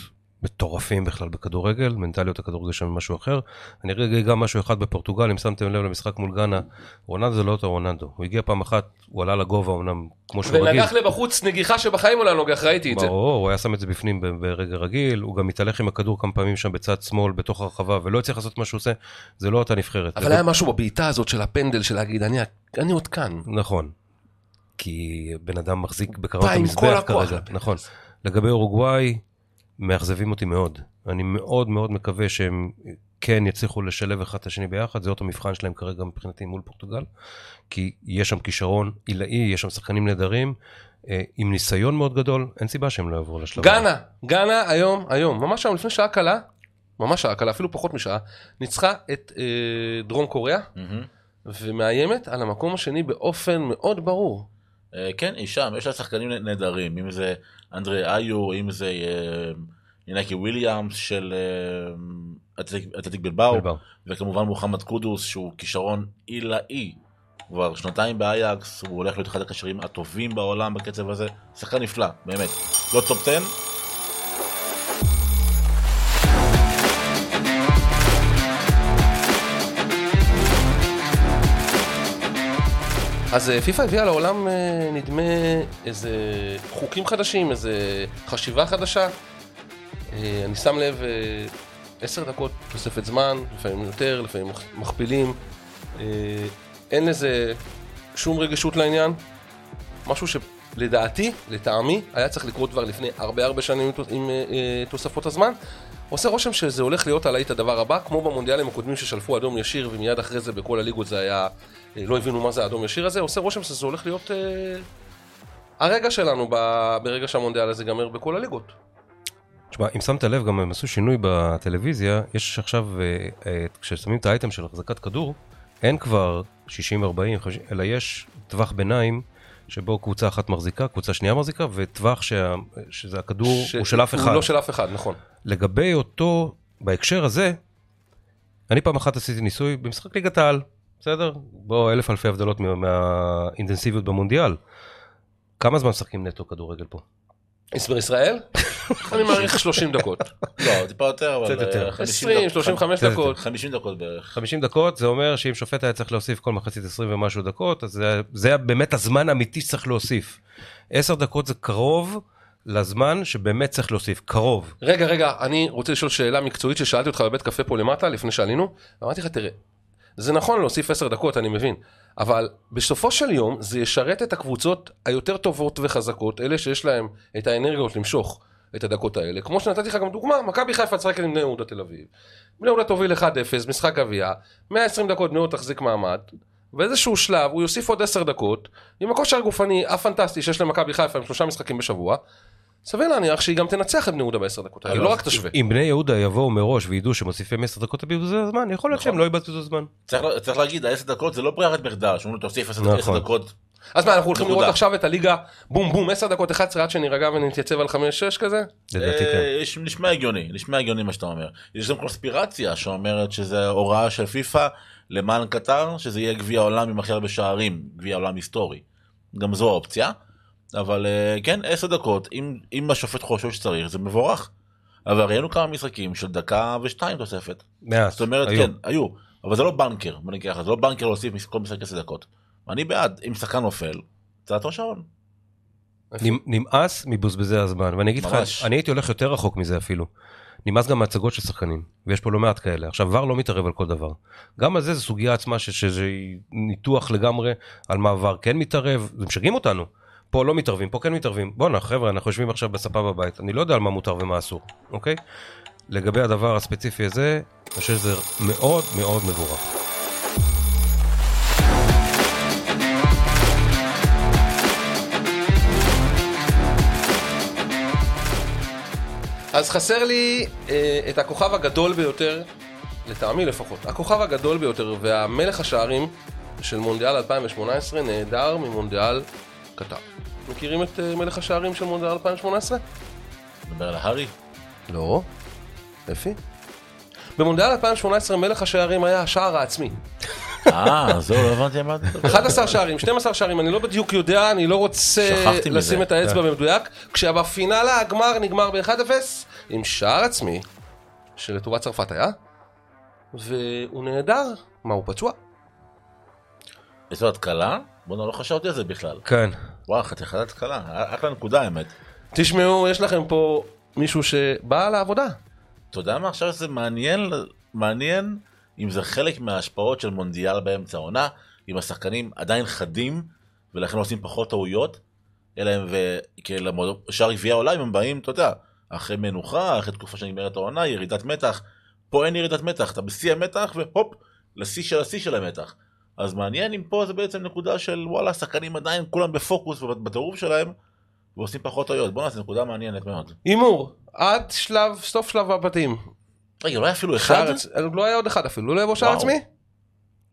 מטורפים בכלל בכדורגל, מנטליות הכדורגל שם משהו אחר. אני רגע גם משהו אחד בפורטוגל, אם שמתם לב למשחק מול גאנה, רונלדו זה לא אותו רונלדו. הוא הגיע פעם אחת, הוא עלה לגובה אמנם כמו שהוא רגיל. ונגח לבחוץ נגיחה שבחיים הוא לא נוגח, ראיתי את זה. ברור, הוא היה שם את זה בפנים ברגע רגיל, הוא גם התהלך עם הכדור כמה פעמים שם בצד שמאל בתוך הרחבה ולא הצליח לעשות מה שהוא עושה, זה לא אותה נבחרת. אבל היה משהו בבעיטה הזאת של הפנדל של להגיד, אני, אני עוד כאן. נכון. כי בן אדם מחזיק בקרנות המזבח כרגע. נכון. לגבי אורוגוואי, מאכזבים אותי מאוד. אני מאוד מאוד מקווה שהם כן יצליחו לשלב אחד את השני ביחד, זה אותו מבחן שלהם כרגע מבחינתי מול פורטוגל, כי יש שם כישרון עילאי, יש שם שחקנים נהדרים, אה, עם ניסיון מאוד גדול, אין סיבה שהם לא יעברו לשלב. גאנה, גאנה היום, היום, ממש היום, לפני שעה קלה, ממש שעה קלה, אפילו פחות משעה, ניצחה את אה, דרום קוריאה, ומאיימת על המקום השני באופן מאוד ברור. אה, כן, היא שם, יש לה שחקנים נהדרים, אם זה אנדרי איו, אם זה אה, ינקי וויליאמס של אה, אתלטיק- בלבאו. וכמובן מוחמד קודוס שהוא כישרון עילאי. כבר שנתיים באייקס, הוא הולך להיות אחד הקשרים הטובים בעולם בקצב הזה, שחקן נפלא, באמת. לא top 10, אז אה, פיפ"א הביאה לעולם, אה, נדמה, איזה חוקים חדשים, איזה חשיבה חדשה. אה, אני שם לב, עשר דקות תוספת זמן, לפעמים יותר, לפעמים מכ- מכפילים. אין לזה שום רגישות לעניין. משהו שלדעתי, לטעמי, היה צריך לקרות כבר לפני הרבה הרבה שנים עם תוס- עם תוספות הזמן. עושה רושם שזה הולך להיות הלהיט הדבר הבא, כמו במונדיאלים הקודמים ששלפו אדום ישיר ומיד אחרי זה בכל הליגות זה היה, אה, לא הבינו מה זה האדום ישיר הזה, עושה רושם שזה הולך להיות אה, הרגע שלנו ב- ברגע שהמונדיאל הזה ייגמר בכל הליגות. תשמע, אם שמת לב, גם הם עשו שינוי בטלוויזיה, יש עכשיו, אה, אה, כששמים את האייטם של החזקת כדור, אין כבר 60, 40, 50, אלא יש טווח ביניים, שבו קבוצה אחת מחזיקה, קבוצה שנייה מחזיקה, וטווח שה, שזה הכדור ש- הוא של אף אחד. הוא לא של אף אחד, נכון. לגבי אותו, בהקשר הזה, אני פעם אחת עשיתי ניסוי במשחק ליגת העל, בסדר? בוא, אלף אלפי הבדלות מה- מהאינטנסיביות במונדיאל. כמה זמן משחקים נטו כדורגל פה? הסבר ישראל? אני מעריך 30 דקות. לא, טיפה יותר, אבל... קצת יותר. אה, 50 20, דקות- 35 קצת דקות. 50 דקות בערך. 50 דקות זה אומר שאם שופט היה צריך להוסיף כל מחצית 20 ומשהו דקות, אז זה, זה באמת הזמן האמיתי שצריך להוסיף. 10 דקות זה קרוב לזמן שבאמת צריך להוסיף, קרוב. רגע, רגע, אני רוצה לשאול שאלה מקצועית ששאלתי אותך בבית קפה פה למטה, לפני שעלינו, ואמרתי לך, תראה, זה נכון להוסיף 10 דקות, אני מבין, אבל בסופו של יום זה ישרת את הקבוצות היותר טובות וחזקות, אלה שיש להם את האנרגיות למשוך את הדקות האלה. כמו שנתתי לך גם דוגמה, מכבי חיפה תשחק עם בני יהודה תל אביב. בני יהודה תוביל 1-0, משחק גביע, 120 דקות בני יהודה תחזיק מעמד, באיזשהו שלב הוא יוסיף עוד 10 דקות, עם הכושר הגופני הפנטסטי שיש למכבי חיפה עם שלושה משחקים בשבוע, סביר להניח שהיא גם תנצח את בני יהודה בעשר דקות האלה, אבל לא רק תשווה. אם בני יהודה יבואו מראש וידעו שמוסיפים 10 דקות לבזבוז זמן, יכול להיות נכון. שהם לא יבזבזו זמן. צריך להגיד, ה-10 דקות זה לא ברירת מחדל, שאומרים לו תוסיף 10 נכון. דקות. אז מה, אנחנו הולכים. לראות עכשיו את הליגה, בום בום, 10 דקות 11 עד שנירגע ונתייצב על 5-6 כזה? לדעתי אה, כן. יש- נשמע הגיוני, נשמע הגיוני מה שאתה אומר. יש גם קונספירציה שאומרת שזה הוראה של פיפא למען קטר, שזה יהיה גביע העולם עם הכי הרבה שערים, גביע עולם היסטורי. גם זו האופציה. אבל אה, כן, 10 דקות, אם, אם השופט חושב שצריך, זה מבורך. אבל ראינו כמה משחקים של דקה ושתיים תוספת. מעט. זאת אומרת, היו. כן, היו. אבל זה לא בנקר, בוא נגיד ככה, זה לא בנקר להוסיף כל משחק 10 דקות. אני בעד, אם שחקן נופל, זה אותו שעון. נמ- נמאס מבוזבזי הזמן, ואני אגיד לך, ממש. אני הייתי הולך יותר רחוק מזה אפילו. נמאס גם מהצגות של שחקנים, ויש פה לא מעט כאלה. עכשיו, ור לא מתערב על כל דבר. גם על זה זו סוגיה עצמה שזה ניתוח לגמרי על מה ור כן מתערב, זה משגעים אותנו. פה לא מתערבים, פה כן מתערבים. בואנה, חבר'ה, אנחנו יושבים עכשיו בספה בבית, אני לא יודע על מה מותר ומה אסור, אוקיי? לגבי הדבר הספציפי הזה, אני חושב שזה מאוד מאוד מבורך. אז חסר לי אה, את הכוכב הגדול ביותר, לטעמי לפחות, הכוכב הגדול ביותר והמלך השערים של מונדיאל 2018 נעדר ממונדיאל קטר. מכירים את אה, מלך השערים של מונדיאל 2018? נדבר על הארי. לא. אפי? במונדיאל 2018 מלך השערים היה השער העצמי. אה, זהו, לא הבנתי על מה אתה מדבר. 11 שערים, 12 שערים, אני לא בדיוק יודע, אני לא רוצה. לשים את האצבע במדויק, כשבפינאלה הגמר נגמר ב-1-0 עם שער עצמי, שלטובת צרפת היה, והוא נהדר, מה הוא פצוע? לו התקלה? בוא'נה, לא חשבתי על זה בכלל. כן. וואו, חתיכת התקלה. אחלה נקודה האמת. תשמעו, יש לכם פה מישהו שבא לעבודה. אתה יודע מה עכשיו זה מעניין, מעניין אם זה חלק מההשפעות של מונדיאל באמצע העונה, אם השחקנים עדיין חדים ולכן עושים פחות טעויות, אלא הם ושאר גביע העולם הם באים, אתה יודע, אחרי מנוחה, אחרי תקופה שנגמרת העונה, ירידת מתח. פה אין ירידת מתח, אתה בשיא המתח והופ, לשיא של השיא של המתח. אז מעניין אם פה זה בעצם נקודה של וואלה, השחקנים עדיין כולם בפוקוס ובטירוף שלהם, ועושים פחות טעויות. בוא'נה, זו נקודה מעניינת מאוד. הימור, עד שלב, סוף שלב הבתים. רגע, לא היה אפילו אחד? שער עצ- לא היה עוד אחד אפילו, לא יבוא שער וואו. עצמי?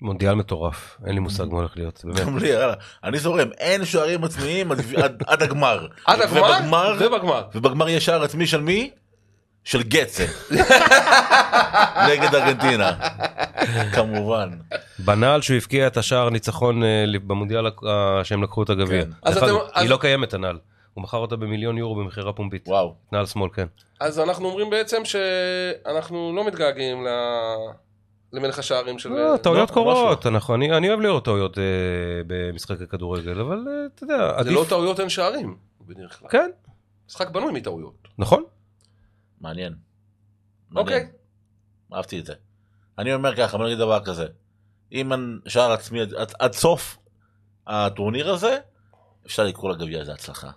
מונדיאל מטורף, אין לי מושג מה הולך להיות, באמת. גם לי, יאללה. אני זורם, אין שערים עצמיים עד, עד, עד הגמר. עד הגמר ובגמר, ובגמר. ובגמר יש שער עצמי של מי? של גצה. נגד ארגנטינה. כמובן. בנעל שהוא הבקיע את השער ניצחון אה, במונדיאל אה, שהם לקחו את הגביע. כן. היא לא קיימת הנעל. הוא מכר אותה במיליון יורו במכירה פומבית. וואו. נעל שמאל, כן. אז אנחנו אומרים בעצם שאנחנו לא מתגעגעים ל- למלך השערים של... לא, טעויות ממש קורות, אנחנו- אני אני אוהב לראות טעויות אה, במשחקי כדורגל, אבל אה, אתה יודע, זה עדיף... לא טעויות אין שערים, בדרך כלל. כן, משחק בנוי מטעויות. נכון. מעניין. אוקיי. מעניין. אהבתי את זה. אני אומר ככה, בוא נגיד דבר כזה. אם שער עצמי עד, עד, עד סוף הטורניר הזה, אפשר לקרוא לגביע הזה הצלחה.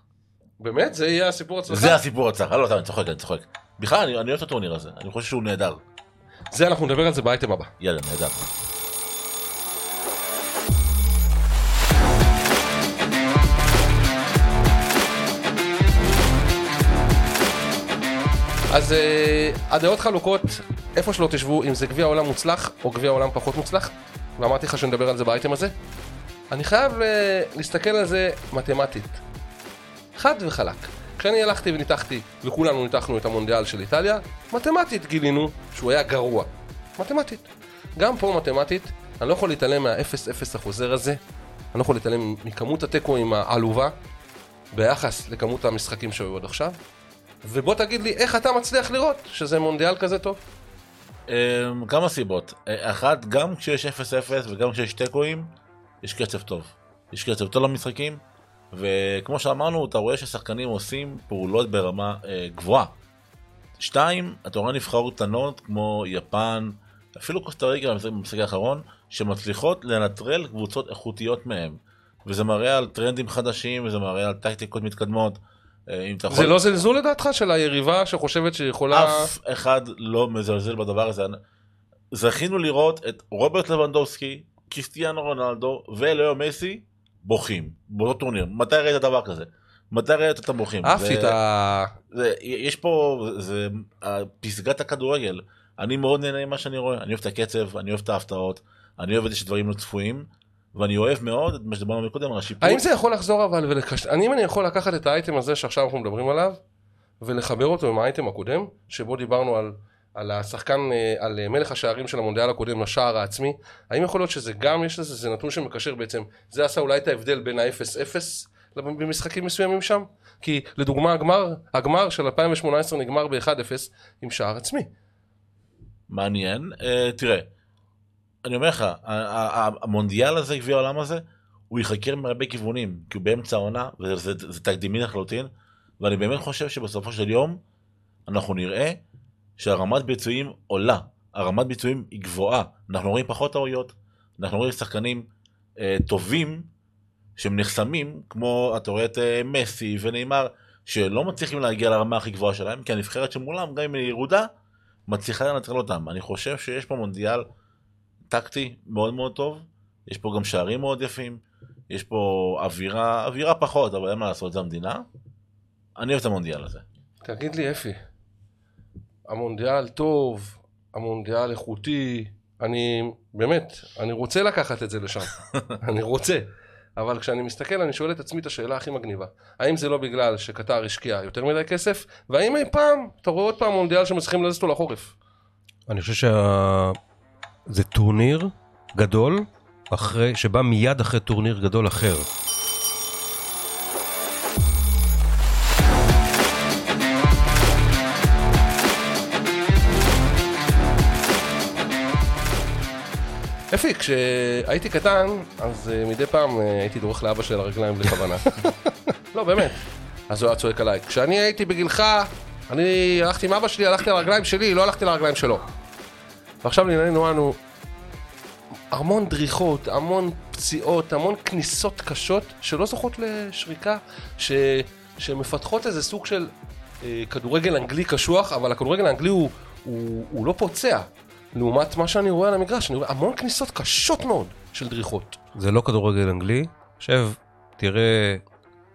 באמת? זה יהיה הסיפור הצלחה? זה הסיפור הצלחה. לא, סתם, אני צוחק, אני צוחק. בכלל, אני, אני אוהב את הטורניר הזה. אני חושב שהוא נהדר. זה אנחנו נדבר על זה באייטם הבא. יאללה, נהדר. אז אה, הדעות חלוקות, איפה שלא תשבו, אם זה גביע עולם מוצלח או גביע עולם פחות מוצלח, ואמרתי לך שנדבר על זה באייטם הזה. אני חייב אה, להסתכל על זה מתמטית. חד וחלק. כשאני הלכתי וניתחתי, וכולנו ניתחנו את המונדיאל של איטליה, מתמטית גילינו שהוא היה גרוע. מתמטית. גם פה מתמטית, אני לא יכול להתעלם מה-0-0 החוזר הזה, אני לא יכול להתעלם מכמות התיקואים העלובה, ביחס לכמות המשחקים שהיו עד עכשיו, ובוא תגיד לי איך אתה מצליח לראות שזה מונדיאל כזה טוב. אמ, כמה סיבות. אחת, גם כשיש 0-0 וגם כשיש תיקואים, יש קצב טוב. יש קצב טוב למשחקים, וכמו שאמרנו, אתה רואה ששחקנים עושים פעולות ברמה אה, גבוהה. שתיים, אתה רואה נבחרות קטנות כמו יפן, אפילו קוסטה ריקה במשחק האחרון, שמצליחות לנטרל קבוצות איכותיות מהם. וזה מראה על טרנדים חדשים, וזה מראה על טקטיקות מתקדמות. אה, אם אתה יכול... זה לא זלזול לדעתך של היריבה שחושבת שיכולה... אף אחד לא מזלזל בדבר הזה. זכינו לראות את רוברט לבנדובסקי, קריסטיאנו רונלדו ולאו מסי בוכים באותו טורניר. מתי ראית דבר כזה? מתי ראית אותם בוכים? אהבתי זה- את ה... יש פה, זה פסגת הכדורגל. אני מאוד נהנה ממה שאני רואה, אני אוהב את הקצב, אני אוהב את ההפתעות, אני אוהב את זה שדברים לא צפויים, ואני אוהב מאוד את מה שדיברנו מקודם על השיפור. האם זה יכול לחזור אבל ולקש... אני אם אני יכול לקחת את האייטם הזה שעכשיו אנחנו מדברים עליו ולחבר אותו עם האייטם הקודם שבו דיברנו על, על השחקן, אה, על אה, מלך השערים של המונדיאל הקודם לשער העצמי האם יכול להיות שזה גם יש לזה זה נתון שמקשר בעצם זה עשה אולי את ההבדל בין ה-0-0 במשחקים מסוימים שם כי לדוגמה הגמר, הגמר של 2018 נגמר ב-1-0 עם שער עצמי מעניין. Uh, תראה, אני אומר לך, המונדיאל הזה, גביע העולם הזה, הוא ייחקר מהרבה כיוונים, כי הוא באמצע העונה, וזה זה, זה תקדימי לחלוטין, ואני באמת חושב שבסופו של יום, אנחנו נראה שהרמת ביצועים עולה, הרמת ביצועים היא גבוהה, אנחנו רואים פחות טעויות, אנחנו רואים שחקנים uh, טובים, שהם נחסמים, כמו אתה רואה את uh, מסי ונאמר, שלא מצליחים להגיע לרמה הכי גבוהה שלהם, כי הנבחרת שמולם, גם אם היא ירודה, מצליחה לנטרל אותם. אני חושב שיש פה מונדיאל טקטי מאוד מאוד טוב, יש פה גם שערים מאוד יפים, יש פה אווירה, אווירה פחות, אבל אין מה לעשות, זה המדינה. אני אוהב את המונדיאל הזה. תגיד לי אפי, המונדיאל טוב, המונדיאל איכותי, אני באמת, אני רוצה לקחת את זה לשם, אני רוצה, אבל כשאני מסתכל אני שואל את עצמי את השאלה הכי מגניבה, האם זה לא בגלל שקטר השקיעה יותר מדי כסף, והאם אי פעם אתה רואה עוד פעם מונדיאל שמצליחים להזיז אותו לחורף? אני חושב שזה טורניר גדול, אחרי, שבא מיד אחרי טורניר גדול אחר. אפי, כשהייתי קטן, אז אה, מדי פעם אה, הייתי דורך לאבא על הרגליים בלי כוונה. לא, באמת. אז הוא היה צועק עליי. כשאני הייתי בגילך, אני הלכתי עם אבא שלי, הלכתי על הרגליים שלי, לא הלכתי על הרגליים שלו. ועכשיו לענייננו אנו, המון דריכות, המון פציעות, המון כניסות קשות שלא זוכות לשריקה, ש... שמפתחות איזה סוג של אה, כדורגל אנגלי קשוח, אבל הכדורגל האנגלי הוא, הוא, הוא לא פוצע. לעומת מה שאני רואה על המגרש, אני רואה המון כניסות קשות מאוד של דריכות. זה לא כדורגל אנגלי. עכשיו, תראה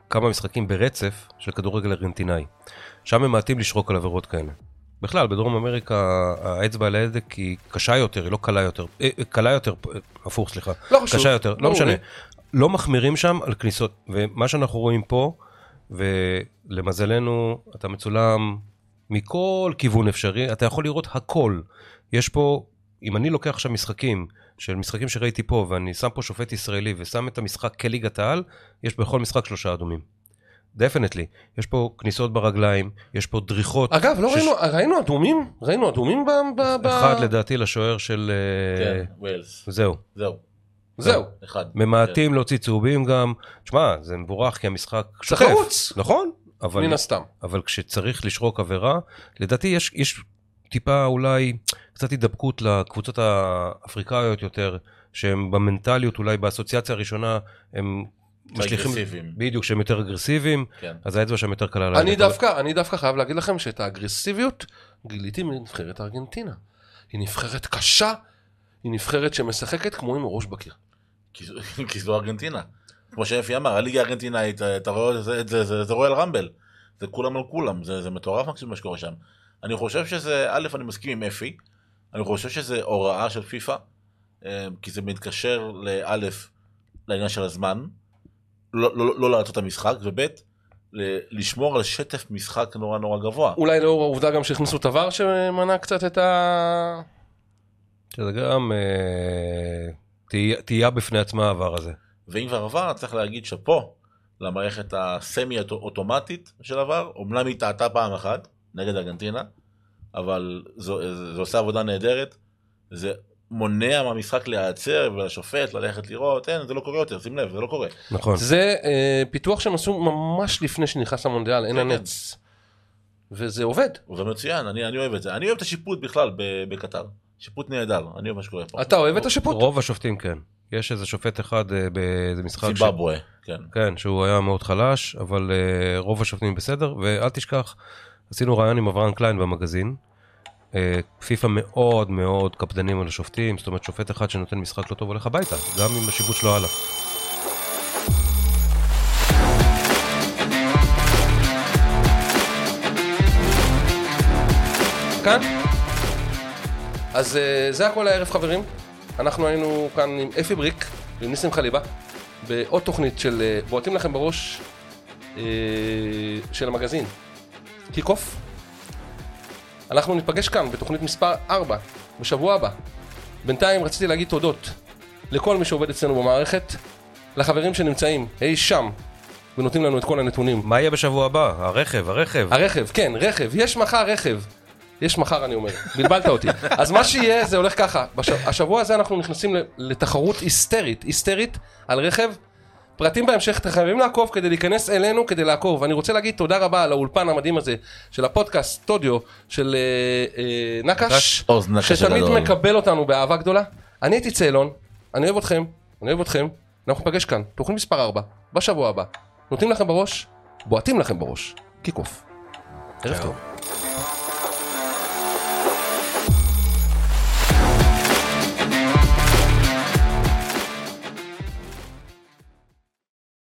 כמה משחקים ברצף של כדורגל ארגנטינאי. שם הם מעטים לשרוק על עבירות כאלה. בכלל, בדרום אמריקה האצבע על ההדק היא קשה יותר, היא לא קלה יותר. אה, אה, קלה יותר, הפוך, סליחה. לא חשוב. קשה יותר, לא משנה. לא מחמירים שם על כניסות. ומה שאנחנו רואים פה, ולמזלנו, אתה מצולם מכל כיוון אפשרי, אתה יכול לראות הכל. יש פה, אם אני לוקח עכשיו משחקים, של משחקים שראיתי פה, ואני שם פה שופט ישראלי ושם את המשחק כליגת העל, יש בכל משחק שלושה אדומים. definitely. יש פה כניסות ברגליים, יש פה דריכות. אגב, לא שש- ראינו, ראינו אדומים? ראינו אדומים ב... ב, ב... אחד לדעתי לשוער של... אה, כן, ווילס. זהו. זהו. זהו. אחד. ממעטים להוציא צהובים גם. תשמע, זה מבורך כי המשחק זה שוטף. חרוץ. נכון, אבל, מן הסתם. אבל כשצריך לשרוק עבירה, לדעתי יש, יש טיפה אולי קצת הידבקות לקבוצות האפריקאיות יותר, שהם במנטליות, אולי באסוציאציה הראשונה, הם משליכים... אגרסיביים. בדיוק, שהם יותר אגרסיביים, כן. אז האצבע שם יותר קלה אני. דווקא, אני דווקא חייב להגיד לכם שאת האגרסיביות גיליתי מנבחרת ארגנטינה. היא נבחרת קשה, היא נבחרת שמשחקת כמו עם ראש בקיר. כי זו- ארגנטינה. כמו שאפי אמר, הליגה הארגנטינאית, אתה רואה, זה- זה- זה זה רויאל רמבל. זה כולם על כולם, זה זה מטורף מקסימום מה שקורה שם. אני חושב שזה, א', אני מסכים עם אפי, אני חושב שזה הוראה של פיפא, אה, כי זה מתקשר לאלף, לעניין של הזמן, לא- לא לא לעשות את המשחק, וב', ל- לשמור על שטף משחק נורא נורא גבוה. אולי לאור העובדה גם שהכניסו את הוואר שמנע קצת את ה... שזה גם אה, תהייה- בפני עצמה העבר הזה. ואם כבר עבר, צריך להגיד שאפו למערכת הסמי אוטומטית של עבר, אומנם היא טעתה פעם אחת נגד ארגנטינה, אבל זו, זה עושה עבודה נהדרת, זה מונע מהמשחק להיעצר ולשופט ללכת לראות, אין, זה לא קורה יותר, שים לב, זה לא קורה. נכון. זה אה, פיתוח שהם עשו ממש לפני שנכנס למונדיאל, אין כן, כן. הנץ. וזה עובד. זה מצוין, אני, אני אוהב את זה. אני אוהב את השיפוט בכלל בקטר. שיפוט נהדר, אני אוהב מה שקורה פה. אתה אוהב את השיפוט? רוב השופטים כן. יש איזה שופט אחד אה, באיזה משחק, ש... צימבבואה, כן. כן, שהוא היה מאוד חלש, אבל uh, רוב השופטים בסדר, ואל תשכח, עשינו רעיון עם אברהם קליין במגזין. Uh, פיפ"א מאוד מאוד קפדנים על השופטים, זאת אומרת שופט אחד שנותן משחק לא טוב הולך הביתה, גם אם השיבוץ שלו הלאה. כאן? אז אה, זה הכל הערב חברים. אנחנו היינו כאן עם אפי בריק ועם ניסים חליבה בעוד תוכנית של אה, בועטים לכם בראש אה, של המגזין קיק אוף. אנחנו ניפגש כאן בתוכנית מספר 4 בשבוע הבא. בינתיים רציתי להגיד תודות לכל מי שעובד אצלנו במערכת, לחברים שנמצאים אי שם ונותנים לנו את כל הנתונים. מה יהיה בשבוע הבא? הרכב, הרכב. הרכב, כן, רכב, יש מחר רכב. יש מחר אני אומר, בלבלת אותי. אז מה שיהיה זה הולך ככה, בש... השבוע הזה אנחנו נכנסים לתחרות היסטרית, היסטרית על רכב. פרטים בהמשך, אתם חייבים לעקוב כדי להיכנס אלינו כדי לעקוב. ואני רוצה להגיד תודה רבה על האולפן המדהים הזה של הפודקאסט סטודיו של אה, אה, נקש, שתמיד. מקבל אותנו באהבה גדולה. אני הייתי צאלון, אני אוהב אתכם, אני אוהב אתכם, אנחנו ניפגש כאן, תוכנית מספר 4, בשבוע הבא. נותנים לכם בראש, בועטים לכם בראש, קיק אוף. ערב טוב.